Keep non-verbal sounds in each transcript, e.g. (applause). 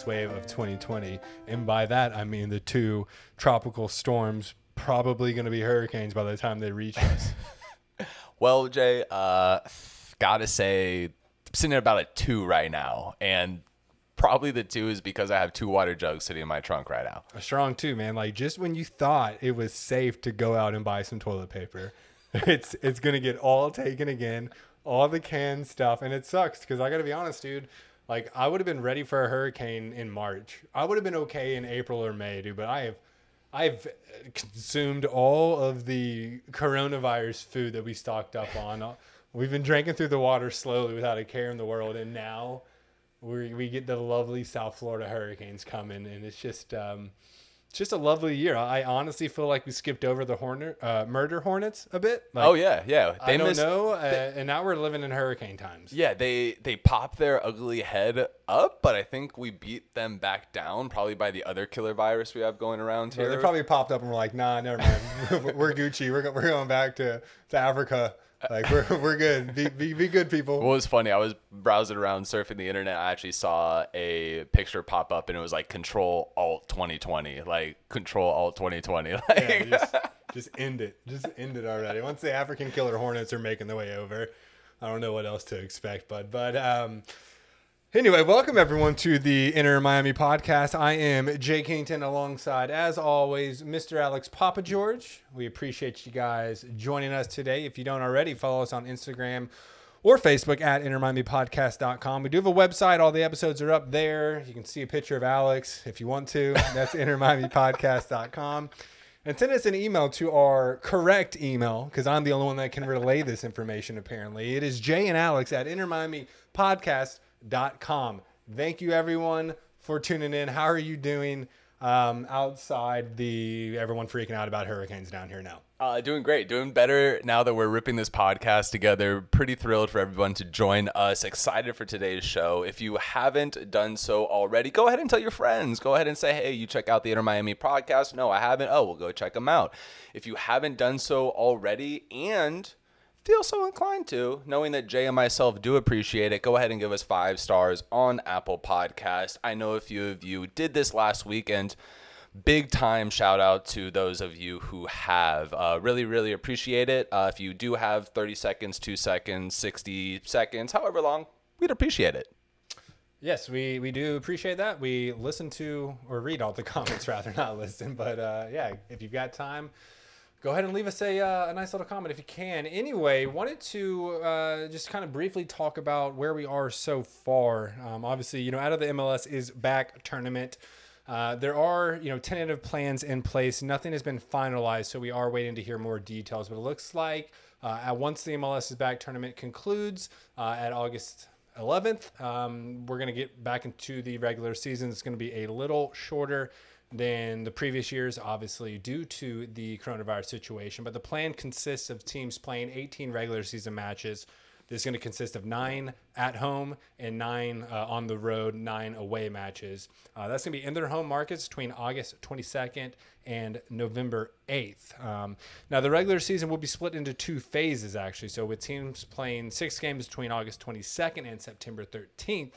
next wave of 2020? And by that, I mean the two tropical storms, probably going to be hurricanes by the time they reach (laughs) us. Well, Jay, uh, gotta say, I'm sitting at about a two right now, and probably the two is because I have two water jugs sitting in my trunk right now. A strong two, man. Like just when you thought it was safe to go out and buy some toilet paper, (laughs) it's it's gonna get all taken again, all the canned stuff, and it sucks because I gotta be honest, dude. Like I would have been ready for a hurricane in March. I would have been okay in April or May, dude. But I have, I've consumed all of the coronavirus food that we stocked up on. We've been drinking through the water slowly without a care in the world, and now we we get the lovely South Florida hurricanes coming, and it's just um, it's just a lovely year. I honestly feel like we skipped over the hornet uh, murder hornets a bit. Like, oh yeah, yeah. I don't know, uh, and now we're living in hurricane times. Yeah, they they pop their ugly head up, but I think we beat them back down probably by the other killer virus we have going around Yeah, here. they probably popped up and we're like, nah, never mind. (laughs) we're Gucci. We're, we're going back to, to Africa. Like we're, (laughs) we're good. Be, be, be good people. What was funny, I was browsing around surfing the internet. I actually saw a picture pop up and it was like Control Alt 2020, like Control Alt 2020. (laughs) Like, Yeah, just, just end it. Just end it already. Once the African killer hornets are making their way over, I don't know what else to expect, bud. But um, anyway, welcome everyone to the Inner Miami podcast. I am Jay Kington alongside, as always, Mr. Alex Papa George. We appreciate you guys joining us today. If you don't already, follow us on Instagram or Facebook at InnerMiamiPodcast.com. We do have a website. All the episodes are up there. You can see a picture of Alex if you want to. That's InnerMiamiPodcast.com. And send us an email to our correct email because I'm the only one that can relay this information, apparently. It is Jay and Alex at InnerMiamiPodcast.com. Thank you, everyone, for tuning in. How are you doing um, outside the everyone freaking out about hurricanes down here now? Uh, doing great, doing better now that we're ripping this podcast together. Pretty thrilled for everyone to join us. Excited for today's show. If you haven't done so already, go ahead and tell your friends. Go ahead and say, hey, you check out the Inner Miami podcast. No, I haven't. Oh, well, go check them out. If you haven't done so already and feel so inclined to, knowing that Jay and myself do appreciate it, go ahead and give us five stars on Apple Podcast. I know a few of you did this last weekend big time shout out to those of you who have. Uh, really, really appreciate it. Uh, if you do have 30 seconds, 2 seconds, 60 seconds, however long, we'd appreciate it. Yes, we, we do appreciate that. We listen to or read all the (laughs) comments rather, not listen. But uh, yeah, if you've got time, go ahead and leave us a, uh, a nice little comment if you can. Anyway, wanted to uh, just kind of briefly talk about where we are so far. Um, obviously, you know, out of the MLS is back tournament. Uh, there are, you know, tentative plans in place. Nothing has been finalized, so we are waiting to hear more details. But it looks like uh, once the MLS is back tournament concludes uh, at August 11th, um, we're going to get back into the regular season. It's going to be a little shorter than the previous years, obviously, due to the coronavirus situation. But the plan consists of teams playing 18 regular season matches. This is going to consist of nine at home and nine uh, on the road, nine away matches. Uh, that's going to be in their home markets between August 22nd and November 8th. Um, now, the regular season will be split into two phases, actually. So, with teams playing six games between August 22nd and September 13th,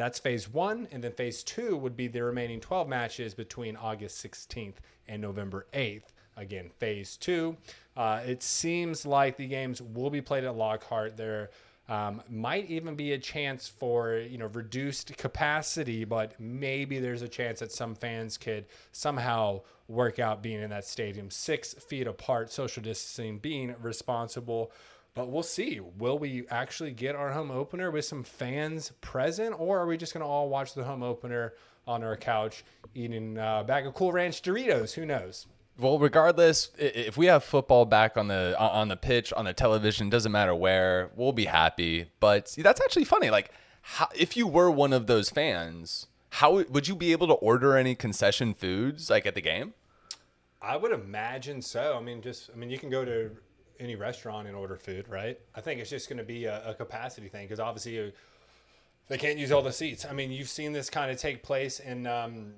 that's phase one. And then phase two would be the remaining 12 matches between August 16th and November 8th. Again, phase two. Uh, it seems like the games will be played at Lockhart. There um, might even be a chance for you know reduced capacity, but maybe there's a chance that some fans could somehow work out being in that stadium six feet apart, social distancing, being responsible. But we'll see. Will we actually get our home opener with some fans present, or are we just going to all watch the home opener on our couch eating uh, a bag of Cool Ranch Doritos? Who knows? Well, regardless, if we have football back on the on the pitch, on the television, doesn't matter where, we'll be happy. But see, that's actually funny. Like, how, if you were one of those fans, how would you be able to order any concession foods like at the game? I would imagine so. I mean, just I mean, you can go to any restaurant and order food, right? I think it's just going to be a, a capacity thing because obviously you, they can't use all the seats. I mean, you've seen this kind of take place in um,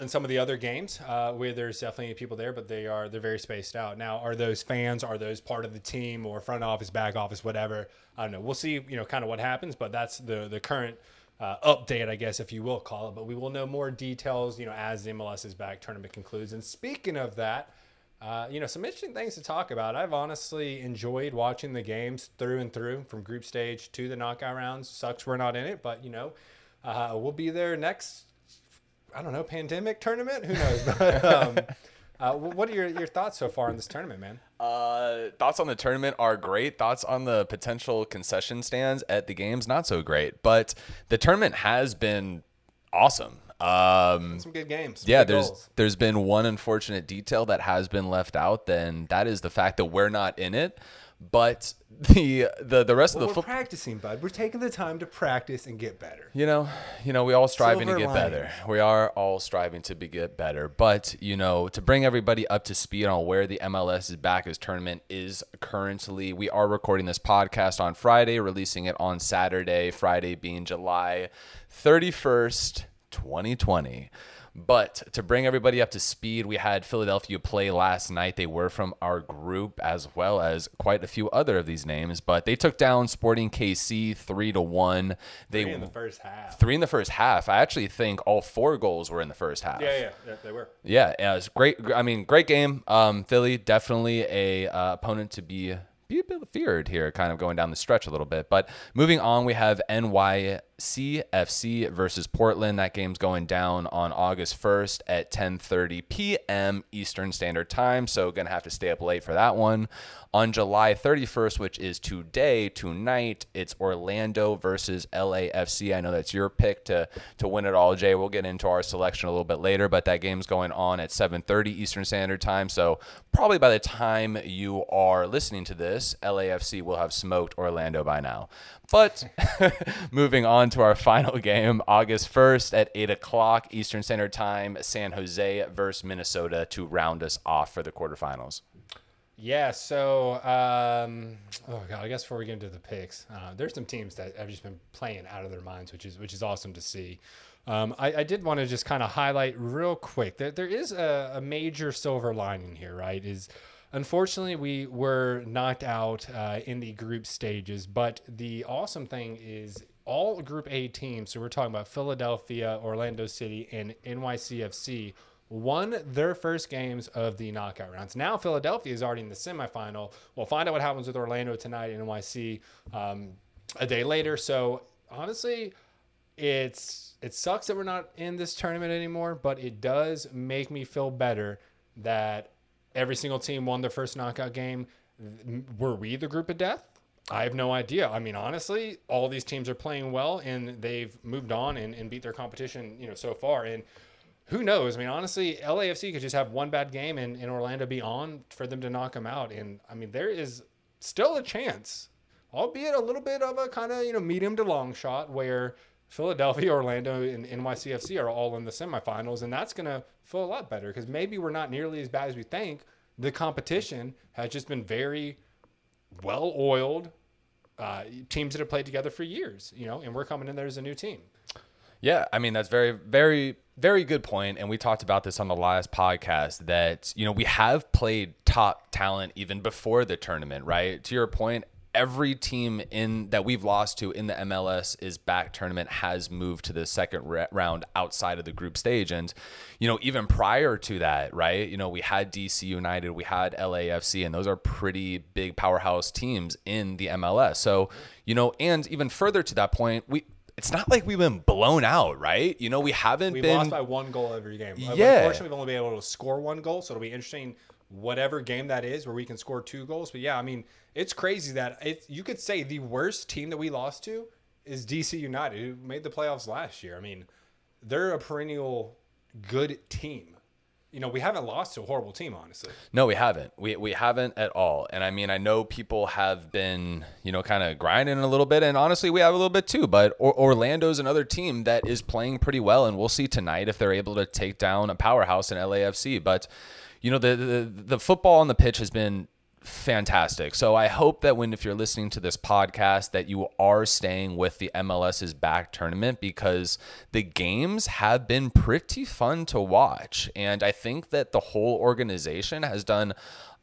in some of the other games uh, where there's definitely people there, but they are they're very spaced out. Now, are those fans? Are those part of the team or front office, back office, whatever? I don't know. We'll see. You know, kind of what happens, but that's the the current uh, update, I guess, if you will call it. But we will know more details, you know, as the MLS is back tournament concludes. And speaking of that, uh, you know, some interesting things to talk about. I've honestly enjoyed watching the games through and through from group stage to the knockout rounds. Sucks we're not in it, but you know, uh, we'll be there next. I don't know, pandemic tournament. Who knows? (laughs) But um, uh, what are your, your thoughts so far on this tournament, man? Uh, thoughts on the tournament are great. Thoughts on the potential concession stands at the games, not so great. But the tournament has been awesome. Um, some good games. yeah, good there's goals. there's been one unfortunate detail that has been left out. Then that is the fact that we're not in it. But (laughs) the the the rest Well, of we're the football. practicing, bud. We're taking the time to practice and get better. You know, you know, we all striving Silver to get better. We are all striving to be get better. But you know, to bring everybody up to speed on where the MLS is back as tournament is currently, we are recording this podcast on Friday, releasing it on Saturday. Friday being July thirty first, twenty twenty. But to bring everybody up to speed, we had Philadelphia play last night. They were from our group as well as quite a few other of these names, but they took down Sporting KC three to one. They Three in the first half. three in the first half. I actually think all four goals were in the first half. Yeah, yeah, yeah, they were. Yeah, yeah, it was great. I mean, great game. Um, Philly definitely a uh, opponent to be be a bit feared here, kind of going down the stretch a little bit. But moving on, we have NYCFC versus Portland. That game's going down on August 1st at 10:30 p.m. Eastern Standard Time. So gonna have to stay up late for that one. On July 31st, which is today, tonight, it's Orlando versus LAFC. I know that's your pick to to win it all, Jay. We'll get into our selection a little bit later, but that game's going on at 7:30 Eastern Standard Time. So probably by the time you are listening to this, LAFC will have smoked Orlando by now. But (laughs) moving on to our (laughs) final game, August 1st at 8 o'clock Eastern Standard Time, San Jose versus Minnesota to round us off for the quarterfinals. Yeah, so um, oh god, I guess before we get into the picks, uh, there's some teams that have just been playing out of their minds, which is which is awesome to see. Um, I, I did want to just kind of highlight real quick that there is a, a major silver lining here, right? Is unfortunately we were knocked out uh, in the group stages, but the awesome thing is all Group A teams. So we're talking about Philadelphia, Orlando City, and NYCFC won their first games of the knockout rounds. Now Philadelphia is already in the semifinal. We'll find out what happens with Orlando tonight and NYC um, a day later. So honestly, it's it sucks that we're not in this tournament anymore, but it does make me feel better that every single team won their first knockout game. Were we the group of death? I have no idea. I mean, honestly, all these teams are playing well and they've moved on and, and beat their competition, you know, so far. And who knows? I mean, honestly, LAFC could just have one bad game and, and Orlando be on for them to knock them out. And I mean, there is still a chance, albeit a little bit of a kind of, you know, medium to long shot where Philadelphia, Orlando, and NYCFC are all in the semifinals. And that's going to feel a lot better because maybe we're not nearly as bad as we think. The competition has just been very well oiled. Uh, teams that have played together for years, you know, and we're coming in there as a new team. Yeah, I mean that's very, very, very good point, and we talked about this on the last podcast. That you know we have played top talent even before the tournament, right? To your point, every team in that we've lost to in the MLS is back tournament has moved to the second round outside of the group stage, and you know even prior to that, right? You know we had DC United, we had LAFC, and those are pretty big powerhouse teams in the MLS. So you know, and even further to that point, we it's not like we've been blown out, right? You know, we haven't We've been. lost by one goal every game. Yeah. Unfortunately, we've only been able to score one goal, so it'll be interesting whatever game that is where we can score two goals. But yeah, I mean, it's crazy that it, you could say the worst team that we lost to is DC United, who made the playoffs last year. I mean, they're a perennial good team. You know, we haven't lost to a horrible team, honestly. No, we haven't. We we haven't at all. And I mean, I know people have been, you know, kind of grinding a little bit, and honestly, we have a little bit too. But or- Orlando's another team that is playing pretty well, and we'll see tonight if they're able to take down a powerhouse in LAFC. But you know, the the, the football on the pitch has been fantastic. So I hope that when if you're listening to this podcast that you are staying with the MLS's back tournament because the games have been pretty fun to watch and I think that the whole organization has done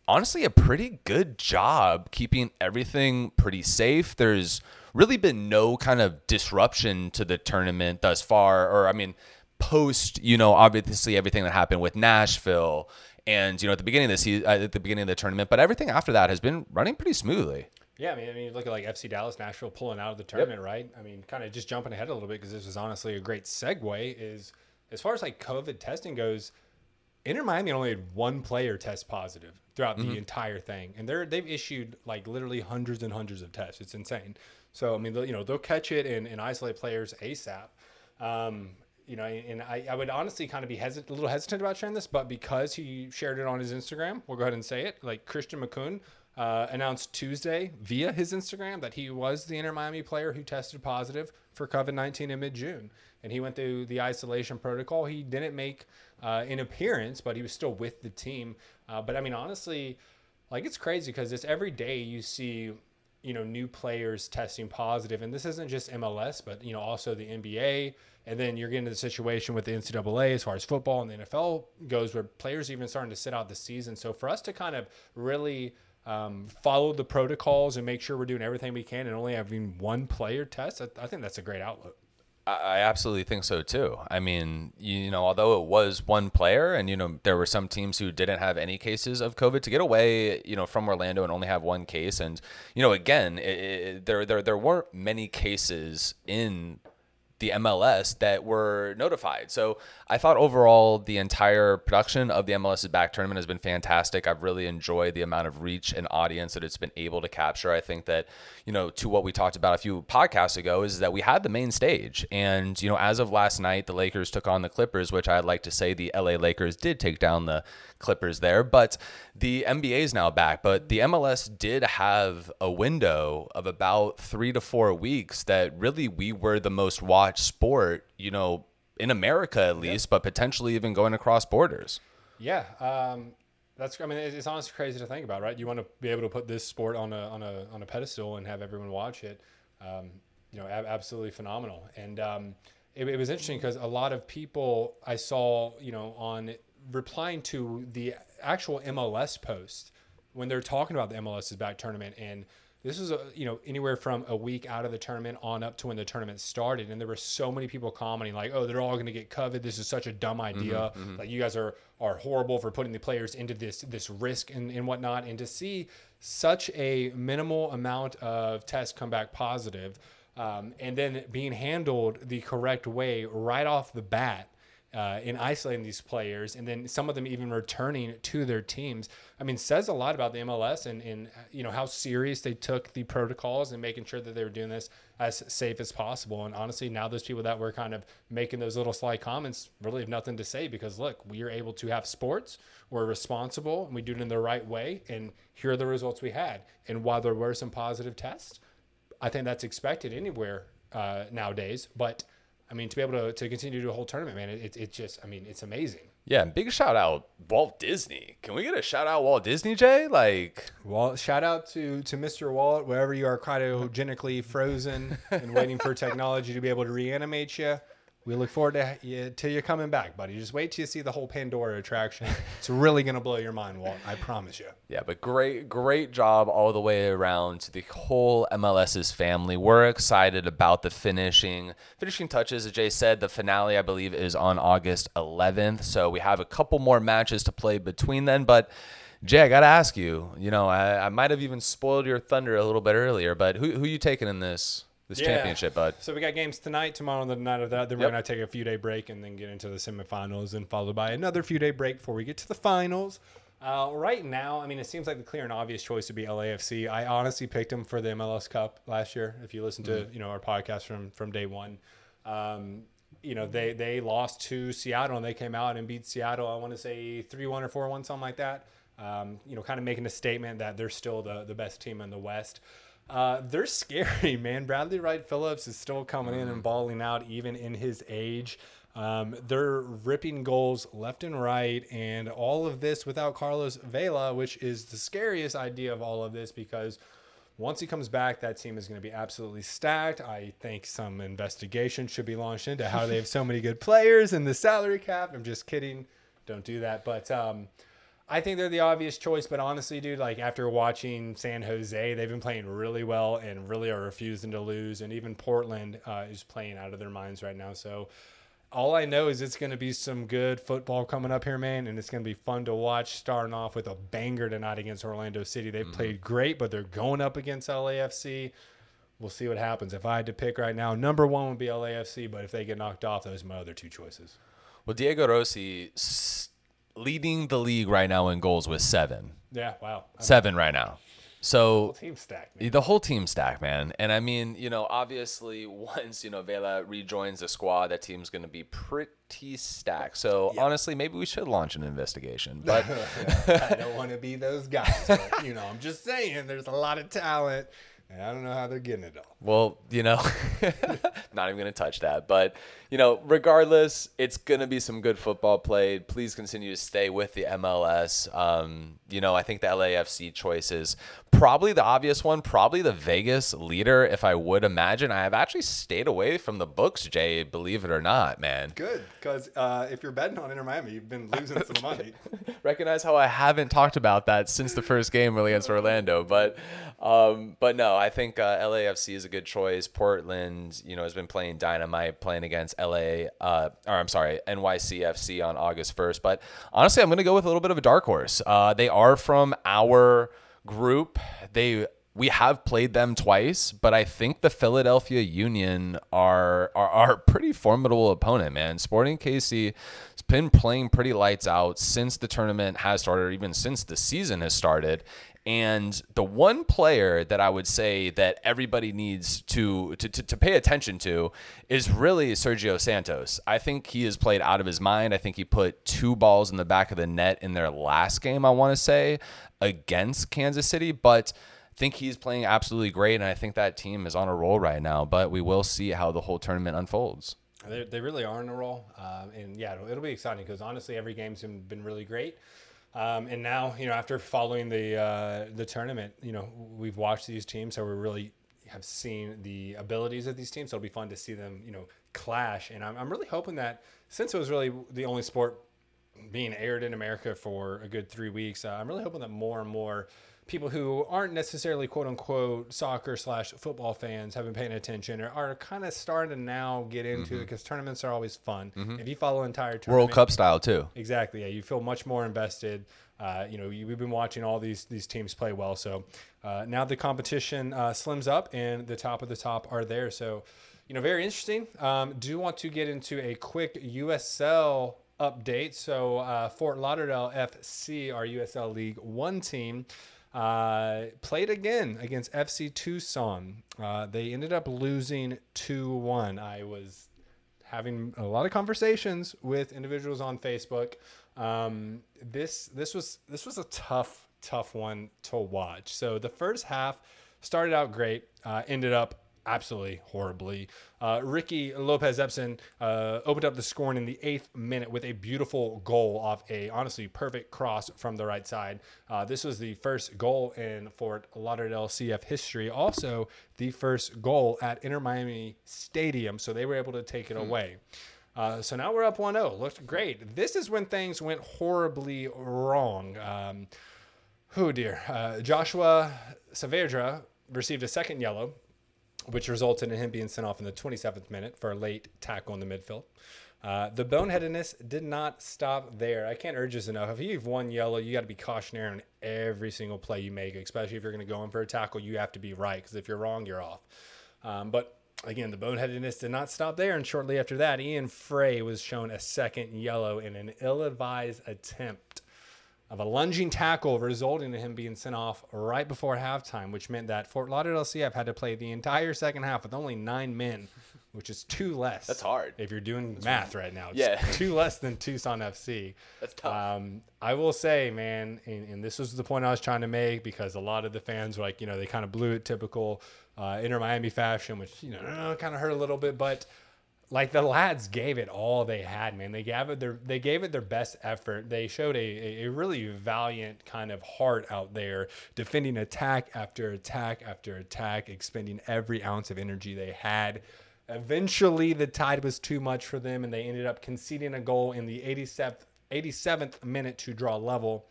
honestly a pretty good job keeping everything pretty safe. There's really been no kind of disruption to the tournament thus far, or I mean, post, you know, obviously everything that happened with Nashville and you know at the beginning of the season, at the beginning of the tournament, but everything after that has been running pretty smoothly. Yeah, I mean, I mean, look at like FC Dallas, Nashville pulling out of the tournament, yep. right? I mean, kind of just jumping ahead a little bit because this is honestly a great segue. Is as far as like COVID testing goes, Inter Miami only had one player test positive throughout mm-hmm. the entire thing, and they're they've issued like literally hundreds and hundreds of tests. It's insane. So I mean, you know, they'll catch it and, and isolate players ASAP. Um, you know, and I, I would honestly kind of be hesit- a little hesitant about sharing this, but because he shared it on his Instagram, we'll go ahead and say it. Like Christian Makoun uh, announced Tuesday via his Instagram that he was the Inter Miami player who tested positive for COVID 19 in mid June. And he went through the isolation protocol. He didn't make uh, an appearance, but he was still with the team. Uh, but I mean, honestly, like it's crazy because it's every day you see you know new players testing positive and this isn't just mls but you know also the nba and then you're getting to the situation with the ncaa as far as football and the nfl goes where players even starting to sit out the season so for us to kind of really um, follow the protocols and make sure we're doing everything we can and only having one player test, I, I think that's a great outlook. I absolutely think so too. I mean, you know, although it was one player, and you know, there were some teams who didn't have any cases of COVID to get away, you know, from Orlando and only have one case, and you know, again, it, it, there there there weren't many cases in the MLS that were notified. So I thought overall the entire production of the MLS Back tournament has been fantastic. I've really enjoyed the amount of reach and audience that it's been able to capture. I think that, you know, to what we talked about a few podcasts ago is that we had the main stage. And, you know, as of last night, the Lakers took on the Clippers, which I'd like to say the LA Lakers did take down the Clippers there. But the NBA is now back. But the MLS did have a window of about three to four weeks that really we were the most watched sport, you know, in America at least, but potentially even going across borders. Yeah. Um, that's, I mean, it's honestly crazy to think about, right? You want to be able to put this sport on a, on a, on a pedestal and have everyone watch it. Um, you know, absolutely phenomenal. And, um, it, it was interesting because a lot of people I saw, you know, on replying to the actual MLS post when they're talking about the MLS's back tournament and this was a, you know anywhere from a week out of the tournament on up to when the tournament started and there were so many people commenting like oh they're all going to get COVID this is such a dumb mm-hmm, idea. mm-hmm, mm-hmm. like you guys are are horrible for putting the players into this this risk and, and whatnot. And to see such a minimal amount of tests come back positive um, and then being handled the correct way right off the bat uh, in isolating these players, and then some of them even returning to their teams. I mean, says a lot about the MLS and, and you know how serious they took the protocols and making sure that they were doing this as safe as possible. And honestly, now those people that were kind of making those little sly comments really have nothing to say because look, we are able to have sports. We're responsible and we do it in the right way. And here are the results we had. And while there were some positive tests, I think that's expected anywhere uh, nowadays. But I mean, to be able to, to continue to do a whole tournament, man, it, it just, I mean, it's amazing. Yeah, big shout out Walt Disney. Can we get a shout out Walt Disney, Jay? Like, well, shout out to to Mr. Walt, wherever you are cryogenically frozen and waiting for (laughs) technology to be able to reanimate you. We look forward to you you're coming back, buddy. Just wait till you see the whole Pandora attraction. It's really gonna blow your mind, Walt. I promise you. Yeah, but great, great job all the way around to the whole MLS's family. We're excited about the finishing finishing touches. As Jay said, the finale I believe is on August 11th. So we have a couple more matches to play between then, but. Jay, I gotta ask you. You know, I, I might have even spoiled your thunder a little bit earlier, but who who you taking in this this yeah. championship, bud. So we got games tonight, tomorrow, and the night of that. Then we're gonna take a few day break and then get into the semifinals, and followed by another few day break before we get to the finals. Uh, right now, I mean, it seems like the clear and obvious choice would be LAFC. I honestly picked them for the MLS Cup last year. If you listen to mm-hmm. you know our podcast from from day one, um, you know they they lost to Seattle and they came out and beat Seattle. I want to say three one or four one, something like that. Um, you know, kind of making a statement that they're still the the best team in the West. Uh, they're scary, (laughs) man. Bradley Wright Phillips is still coming in and mm-hmm. balling out, even in his age. Um, they're ripping goals left and right, and all of this without Carlos Vela, which is the scariest idea of all of this because once he comes back, that team is going to be absolutely stacked. I think some investigation should be launched into how they have so (laughs) many good players and the salary cap. I'm just kidding. Don't do that. But um, I think they're the obvious choice, but honestly, dude, like after watching San Jose, they've been playing really well and really are refusing to lose. And even Portland uh, is playing out of their minds right now. So all I know is it's going to be some good football coming up here, man, and it's going to be fun to watch. Starting off with a banger tonight against Orlando City. They've played great, but they're going up against LAFC. We'll see what happens. If I had to pick right now, number one would be LAFC, but if they get knocked off, those are my other two choices. Well, Diego Rossi s- leading the league right now in goals with seven. Yeah, wow. Seven right now. So Team stack, man. the whole team stack, man. And I mean, you know, obviously (laughs) once, you know, Vela rejoins the squad, that team's going to be pretty stacked. So honestly, maybe we should launch an investigation. But (laughs) I don't want to be those guys. But, you know, I'm just saying there's a lot of talent, and I don't know how they're getting it all. Well, you know, (laughs) not even going to touch that. But, you know, regardless, it's going to be some good football played. Please continue to stay with the MLS. Um, you know, I think the LAFC choice is probably the obvious one, probably the Vegas leader, if I would imagine. I have actually stayed away from the books, Jay, believe it or not, man. Good, because uh, if you're betting on Inter Miami, you've been losing some money. (laughs) recognize how I haven't talked about that since the first game really against Orlando. But um, but no, I think uh, LAFC is a good choice. Portland, you know, has been playing dynamite, playing against LA, uh, or I'm sorry, NYCFC on August 1st. But honestly, I'm going to go with a little bit of a dark horse. Uh, they are from our group. They we have played them twice, but I think the Philadelphia Union are are, are a pretty formidable opponent, man. Sporting KC has been playing pretty lights out since the tournament has started, or even since the season has started. And the one player that I would say that everybody needs to, to, to, to pay attention to is really Sergio Santos. I think he has played out of his mind. I think he put two balls in the back of the net in their last game, I want to say, against Kansas City. But I think he's playing absolutely great, and I think that team is on a roll right now. But we will see how the whole tournament unfolds. They, they really are on a roll, um, and yeah, it'll, it'll be exciting because honestly, every game's been really great. Um, and now, you know, after following the uh, the tournament, you know, we've watched these teams, so we really have seen the abilities of these teams. So it'll be fun to see them, you know, clash. And I'm, I'm really hoping that since it was really the only sport being aired in America for a good three weeks, uh, I'm really hoping that more and more people who aren't necessarily quote unquote soccer slash football fans have been paying attention or are kind of starting to now get into it because tournaments are always fun. If you follow entire tournament, World Cup style too. Exactly. Yeah, you feel much more invested. Uh, you know, you, we've been watching all these these teams play well. So uh, now the competition uh, slims up, and the top of the top are there. So, you know, very interesting. Um, do want to get into a quick USL update. So uh, Fort Lauderdale FC, our USL League One team. Uh, played again against FC Tucson. Uh, they ended up losing 2 1. I was having a lot of conversations with individuals on Facebook. Um, this this was this was a tough tough one to watch. So the first half started out great, uh, ended up absolutely horribly. Uh, Ricky Lopez Espin uh, opened up the scoring in the eighth minute with a beautiful goal off a honestly perfect cross from the right side. Uh, this was the first goal in Fort Lauderdale CF history. Also, the first goal at Inter Miami Stadium. So they were able to take it away. Uh, so now we're up 1 0. Looked great. This is when things went horribly wrong. Um, oh dear. Uh, Joshua Saavedra received a second yellow, which resulted in him being sent off in the 27th minute for a late tackle in the midfield. Uh, the boneheadedness did not stop there. I can't urge this enough. If you've one yellow, you got to be cautionary on every single play you make, especially if you're going to go in for a tackle. You have to be right because if you're wrong, you're off. Um, but again, the boneheadedness did not stop there. And shortly after that, Ian Fray was shown a second yellow in an ill advised attempt of a lunging tackle, resulting in him being sent off right before halftime, which meant that Fort Lauderdale CF had to play the entire second half with only nine men, which is two less. That's hard. If you're doing math right now, it's Yeah. two less than Tucson FC. That's tough. Um, I will say, man, and, and this was the point I was trying to make because a lot of the fans were like, you know, they kind of blew it typical uh, Inter Miami fashion, which you know kind of hurt a little bit, but like the lads gave it all they had, man. They gave it their they gave it their best effort. They showed a, a, really valiant kind of heart out there, defending attack after attack after attack, expending every ounce of energy they had. Eventually, the tide was too much for them, and they ended up conceding a goal in the 87th 87th minute to draw level.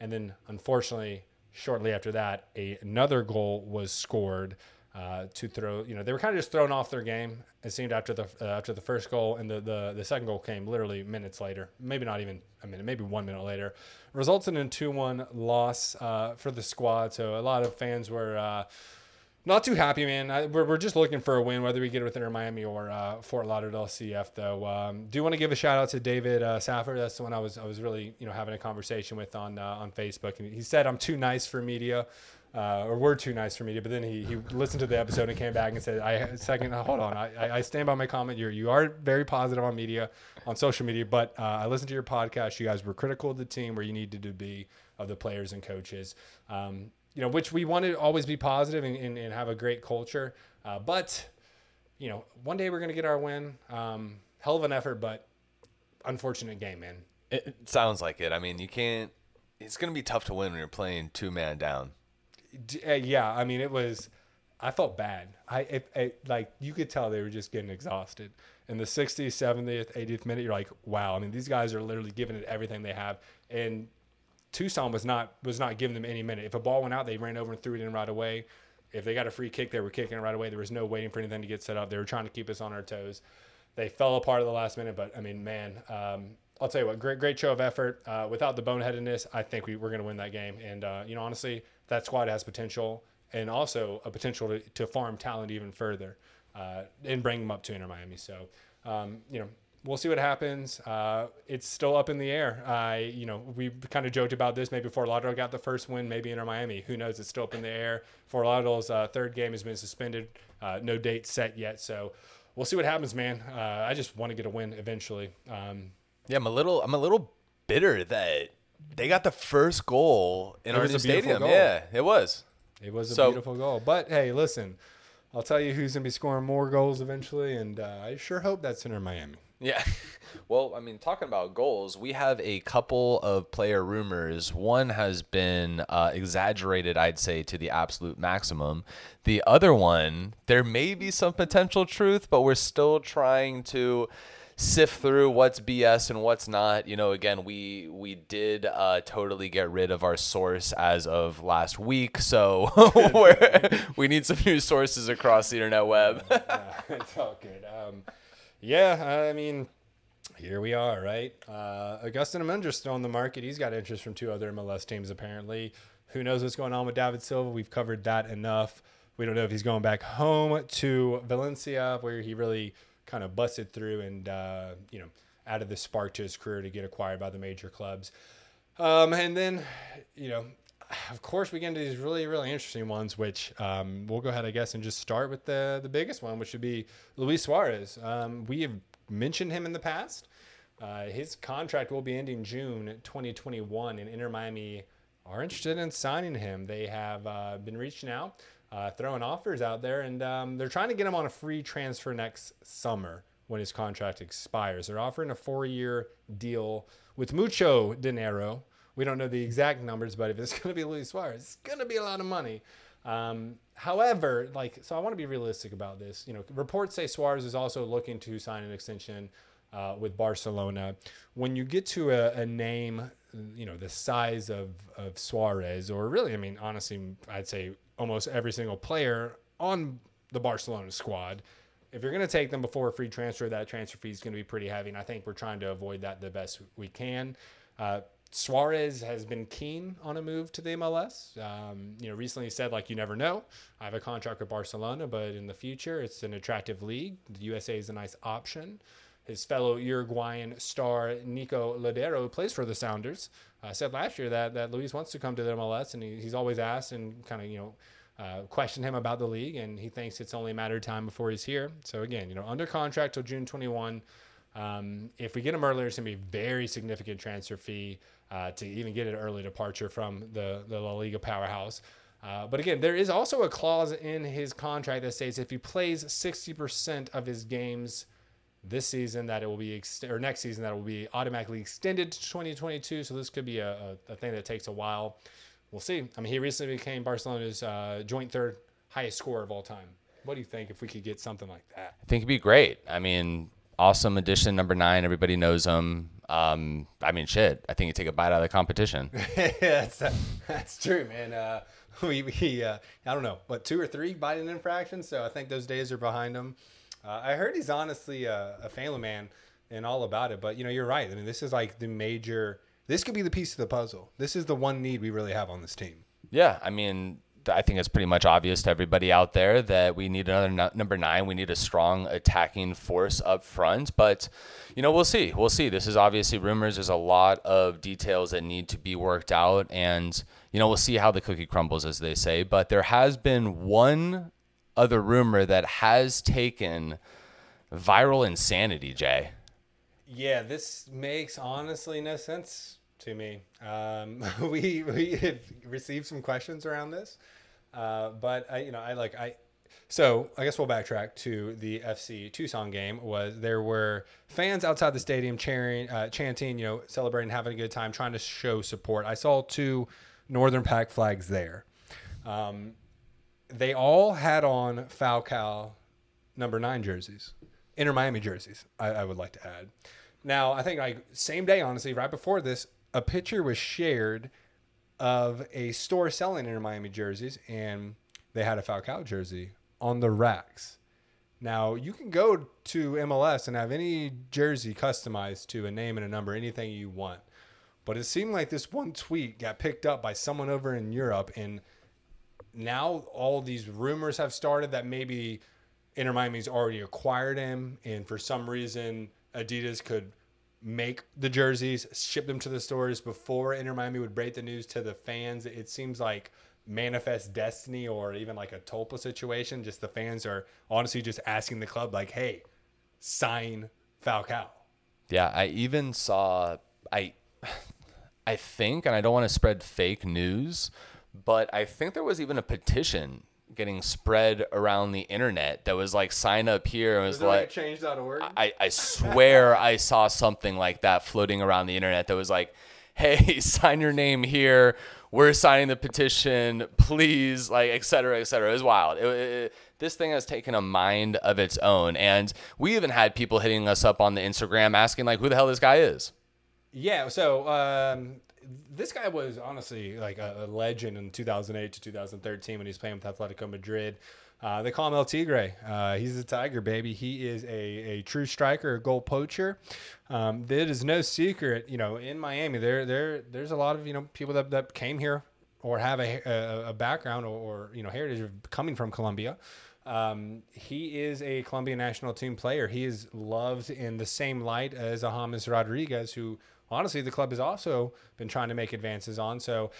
And then, unfortunately, shortly after that, a, another goal was scored uh, to throw. You know, they were kind of just thrown off their game. It seemed after the uh, after the first goal, and the, the the second goal came literally minutes later. Maybe not even a minute, maybe one minute later. Resulted in a two one loss uh, for the squad. So a lot of fans were. Uh, not too happy, man. I, we're, we're just looking for a win, whether we get it with Inter Miami or uh, Fort Lauderdale CF. Though, um, do want to give a shout out to David uh, Saffer. That's the one I was I was really you know having a conversation with on uh, on Facebook, and he said I'm too nice for media. Uh, or we're too nice for media, but then he, he listened to the episode and came back and said, "I second, hold on, I, I stand by my comment. You're you are very positive on media, on social media, but uh, I listened to your podcast. You guys were critical of the team where you needed to be of the players and coaches. Um, you know, which we want to always be positive and, and, and have a great culture. Uh, but, you know, one day we're going to get our win. Um, hell of an effort, but unfortunate game, man. It sounds like it. I mean, you can't. It's going to be tough to win when you're playing two man down. Uh, yeah, I mean, it was. I felt bad. I it, it, like you could tell they were just getting exhausted. In the 60th, 70th, 80th minute, you're like, wow. I mean, these guys are literally giving it everything they have, and Tucson was not was not giving them any minute. If a ball went out, they ran over and threw it in right away. If they got a free kick, they were kicking it right away. There was no waiting for anything to get set up. They were trying to keep us on our toes. They fell apart at the last minute, but I mean, man, um, I'll tell you what, great great show of effort. Uh, without the boneheadedness, I think we, we're going to win that game. And uh, you know, honestly, that squad has potential and also a potential to, to farm talent even further uh, and bring them up to Inter Miami. So, um, you know, we'll see what happens. Uh, it's still up in the air. I, you know, we kind of joked about this maybe before Lauderdale got the first win, maybe Inter Miami. Who knows? It's still up in the air. Fort Lauderdale's uh, third game has been suspended. Uh, no date set yet. So we'll see what happens, man. Uh, I just want to get a win eventually. Um, yeah, I'm a little, I'm a little bitter that they got the first goal in It our new stadium. goal. Yeah, it was. it was a So- beautiful goal. But hey, listen, I'll tell you who's going to be scoring more goals eventually. And uh, I sure hope that's Inter Miami. Yeah. (laughs) Well, I mean, talking about goals, we have a couple of player rumors. One has been uh, exaggerated, I'd say, to the absolute maximum. The other one, there may be some potential truth, but we're still trying to sift through what's BS and what's not. You know, again, we we did uh, totally get rid of our source as of last week, so (laughs) we need some new sources across the internet web. (laughs) It's all good. Um, yeah, I mean, here we are, right? Uh, Augustin Almendra's still on the market. He's got interest from two other MLS teams, apparently. Who knows what's going on with David Silva? We've covered that enough. We don't know if he's going back home to Valencia, where he really kind of busted through and, uh, you know, added the spark to his career to get acquired by the major clubs. Um, and then, you know, of course, we get into these really, really interesting ones, which um, we'll go ahead, I guess, and just start with the the biggest one, which would be Luis Suarez. Um, we have mentioned him in the past. Uh, his contract will be ending June 2021, and Inter Miami are interested in signing him. They have uh, been reaching out, uh, throwing offers out there, and um, they're trying to get him on a free transfer next summer when his contract expires. They're offering a four-year deal with mucho dinero. We don't know the exact numbers, but if it's (laughs) going to be Luis Suarez, it's going to be a lot of money. Um, however, like, so I want to be realistic about this. You know, reports say Suarez is also looking to sign an extension uh, with Barcelona. When you get to a, a name, you know, the size of, of Suarez, or really, I mean, honestly, I'd say almost every single player on the Barcelona squad, if you're going to take them before a free transfer, that transfer fee is going to be pretty heavy. And I think we're trying to avoid that the best we can. Uh, Suarez has been keen on a move to the MLS. Um, you know, recently said like, "You never know. I have a contract with Barcelona, but in the future, it's an attractive league. The USA is a nice option." His fellow Uruguayan star Nico Lodeiro, plays for the Sounders, uh, said last year that that Luis wants to come to the MLS, and he, he's always asked and kind of you know uh, questioned him about the league, and he thinks it's only a matter of time before he's here. So again, you know, under contract till June 21. Um, if we get him earlier, it's gonna be a very significant transfer fee uh, to even get an early departure from the the La Liga powerhouse. Uh, but again, there is also a clause in his contract that states if he plays 60% of his games this season, that it will be ex- or next season that it will be automatically extended to 2022. So this could be a, a, a thing that takes a while. We'll see. I mean, he recently became Barcelona's uh, joint third highest scorer of all time. What do you think if we could get something like that? I think it'd be great. I mean, awesome addition, number nine. Everybody knows him. Um, I mean, shit. I think you take a bite out of the competition. (laughs) that's that's true, man. Uh, (laughs) we we uh, I don't know, but two or three Biden infractions. So I think those days are behind him. Uh, I heard he's honestly a, a family man and all about it. But you know, you're right. I mean, this is like the major. This could be the piece of the puzzle. This is the one need we really have on this team. Yeah, I mean, I think it's pretty much obvious to everybody out there that we need another number nine. We need a strong attacking force up front. But, you know, we'll see. We'll see. This is obviously rumors. There's a lot of details that need to be worked out. And, you know, we'll see how the cookie crumbles, as they say. But there has been one other rumor that has taken viral insanity, Jay. Yeah, this makes honestly no sense to me. Um, (laughs) we we received some questions around this. Uh, but I, you know, I like I. So I guess we'll backtrack to the FC Tucson game. Was there were fans outside the stadium cheering, uh, chanting, you know, celebrating, having a good time, trying to show support. I saw two Northern Pack flags there. Um, they all had on Falcao number nine jerseys, Inter Miami jerseys. I, I would like to add. Now I think like same day, honestly, right before this, a picture was shared of a store selling Inter Miami jerseys, and they had a Falcao jersey on the racks. Now you can go to MLS and have any jersey customized to a name and a number, anything you want. But it seemed like this one tweet got picked up by someone over in Europe, and now all these rumors have started that maybe Inter Miami's already acquired him, and for some reason Adidas could make the jerseys, ship them to the stores before Inter Miami would break the news to the fans. It seems like manifest destiny or even like a Tulpa situation. Just the fans are honestly just asking the club, like, hey, sign Falcao. Yeah, I even saw I (sighs) I think, and I don't want to spread fake news, but I think there was even a petition getting spread around the internet that was like sign up here and was, Was like, like change.org? I, I swear I saw something like that floating around the internet that was like, hey, (laughs) sign your name here. We're signing the petition, please, like, et cetera, et cetera. It was wild. It, it, this thing has taken a mind of its own. And we even had people hitting us up on the Instagram asking, like, who the hell this guy is. Yeah, so um, this guy was honestly like a, a, legend in 2008 to 2013 when he's playing with Atletico Madrid. Uh, they call him El Tigre. Uh, he's a tiger, baby. He is a, a true striker, a goal poacher. Um, it is no secret, you know, in Miami, there there there's a lot of you know people that, that came here or have a, a, a background or, or, you know heritage of coming from Colombia. Um, he is a Colombian national team player. He is loved in the same light as a James Rodriguez, who honestly the club has also been trying to make advances on. So,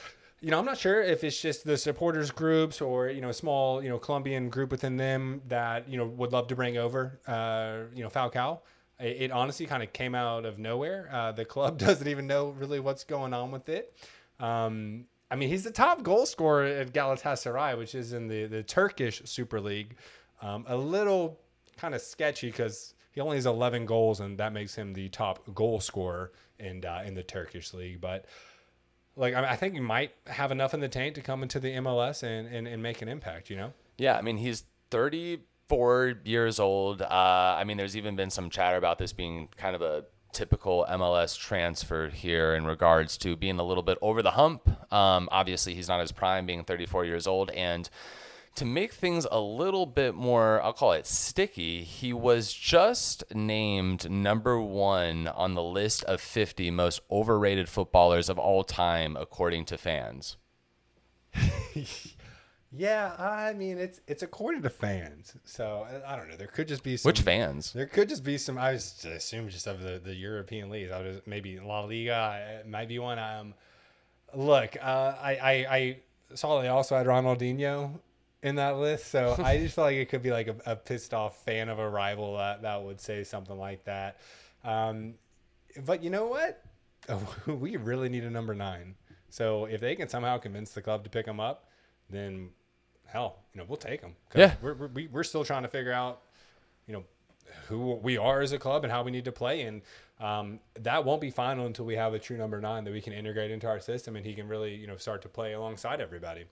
you know, I'm not sure if it's just the supporters groups or you know a small you know Colombian group within them that you know would love to bring over uh, you know Falcao. It, it honestly kind of came out of nowhere. Uh, the club (laughs) doesn't even know really what's going on with it. Um, I mean, he's the top goal scorer at Galatasaray, which is in the, the Turkish Super League. Um, a little kind of sketchy because he only has 11 goals, and that makes him the top goal scorer in uh, in the Turkish league. But like, I, I think he might have enough in the tank to come into the MLS and, and, and make an impact. You know? Yeah, I mean, he's 34 years old. Uh, I mean, there's even been some chatter about this being kind of a typical MLS transfer here in regards to being a little bit over the hump. Um, obviously, he's not his prime, being 34 years old, and to make things a little bit more, I'll call it sticky, he was just named number one on the list of 50 most overrated footballers of all time, according to fans. (laughs) yeah, I mean it's it's according to fans, so I don't know. There could just be some, which fans? There could just be some. I assume just of the, the European leagues. I was maybe La Liga might be one. Um, look, uh, I, I I saw they also had Ronaldinho in that list. So I just feel like it could be like a, a, pissed off fan of a rival that, that would say something like that. Um, but you know what? (laughs) we really need a number nine. So if they can somehow convince the club to pick him up, then hell, you know, we'll take him. Yeah. We're, we're, we're still trying to figure out, you know, who we are as a club and how we need to play. And um, that won't be final until we have a true number nine that we can integrate into our system and he can really, you know, start to play alongside everybody.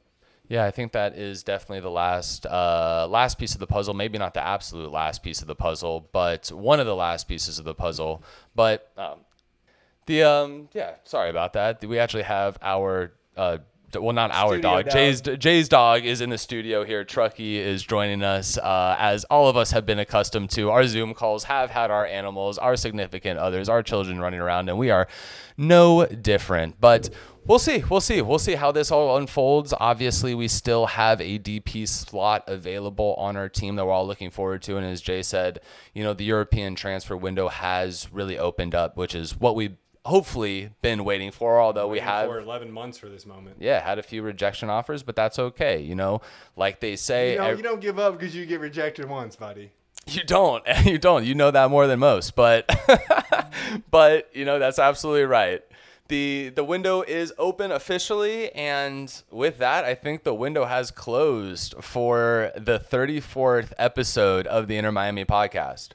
Yeah, I think that is definitely the last uh, last piece of the puzzle. Maybe not the absolute last piece of the puzzle, but one of the last pieces of the puzzle. But um, the um, yeah, sorry about that. We actually have our uh, well, not our Studio dog. dog. Jay's Jay's dog is in the studio here. Truckee is joining us, uh, as all of us have been accustomed to. Our Zoom calls have had our animals, our significant others, our children running around, and we are no different. But we'll see. We'll see. We'll see how this all unfolds. Obviously, we still have a DP slot available on our team that we're all looking forward to. And as Jay said, you know, the European transfer window has really opened up, which is what we've hopefully been waiting for. Although we Waiting have for 11 months for this moment. yeah, had a few rejection offers, but that's okay. You know, like they say, You, know, ev- you don't give up because you get rejected once, buddy. you don't, (laughs) you don't, you know that more than most. But, (laughs) but you know that's absolutely right. The The window is open officially, and with that, I think the window has closed for the thirty fourth episode of the Inter Miami podcast.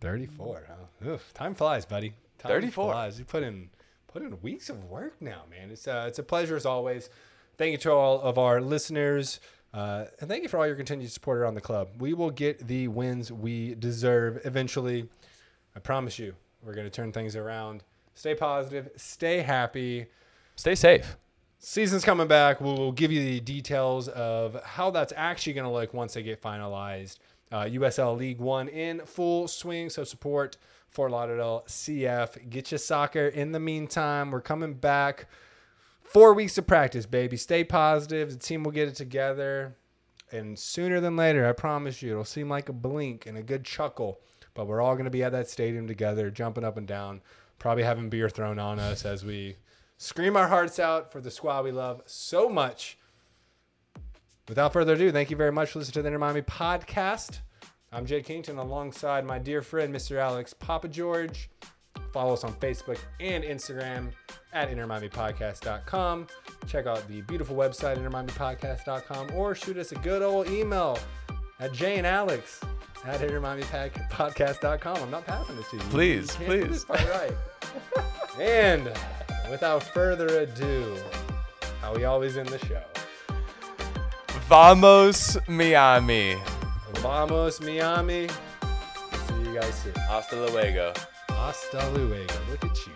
34, huh? Oof, time flies, buddy. Time 34. flies. You put in put in weeks of work now, man. It's uh, it's a pleasure as always. Thank you to all of our listeners. Uh, and thank you for all your continued support around the club. We will get the wins we deserve eventually. I promise you, we're going to turn things around. Stay positive, stay happy. Stay safe. Season's coming back. We'll give you the details of how that's actually going to look once they get finalized. Uh, USL League One in full swing. So support Fort Lauderdale CF. Get your soccer. In the meantime, we're coming back. Four weeks of practice, baby. Stay positive. The team will get it together. And sooner than later, I promise you, it'll seem like a blink and a good chuckle. But we're all going to be at that stadium together, jumping up and down, probably having beer thrown on us as we scream our hearts out for the squad we love so much. Without further ado, thank you very much for listening to the Inter Miami podcast. I'm Jay Kington alongside my dear friend, Mr. Alex Papa George. Follow us on Facebook and Instagram at InterMiamiPodcast.com. Check out the beautiful website, InterMiamiPodcast.com, or shoot us a good old email at Jay and Alex at InterMiamiPodcast.com. I'm not passing this to you. Please, You please. All right. and without further ado, how we always end the show. Vamos Miami. Vamos, Miami. See you guys soon. Hasta luego. Hasta luego. Look at you.